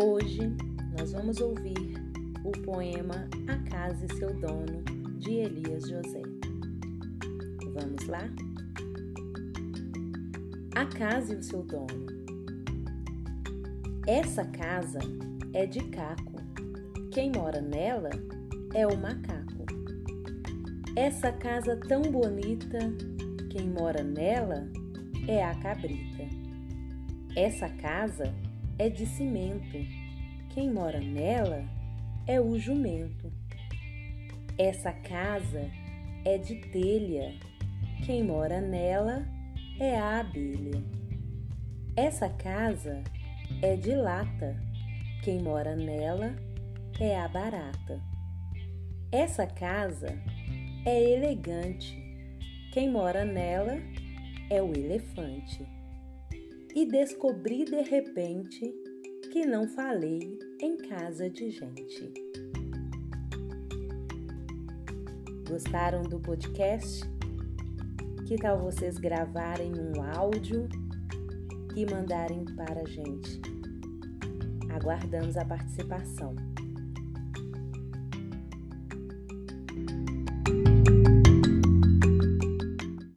Hoje nós vamos ouvir o poema A Casa e Seu Dono, de Elias José. Vamos lá? A casa e o seu dono. Essa casa é de caco. Quem mora nela é o macaco. Essa casa tão bonita, quem mora nela é a cabrita. Essa casa é de cimento, quem mora nela é o jumento. Essa casa é de telha, quem mora nela é a abelha. Essa casa é de lata, quem mora nela é a barata. Essa casa é elegante, quem mora nela é o elefante. E descobri de repente que não falei em casa de gente. Gostaram do podcast? Que tal vocês gravarem um áudio e mandarem para a gente? Aguardamos a participação.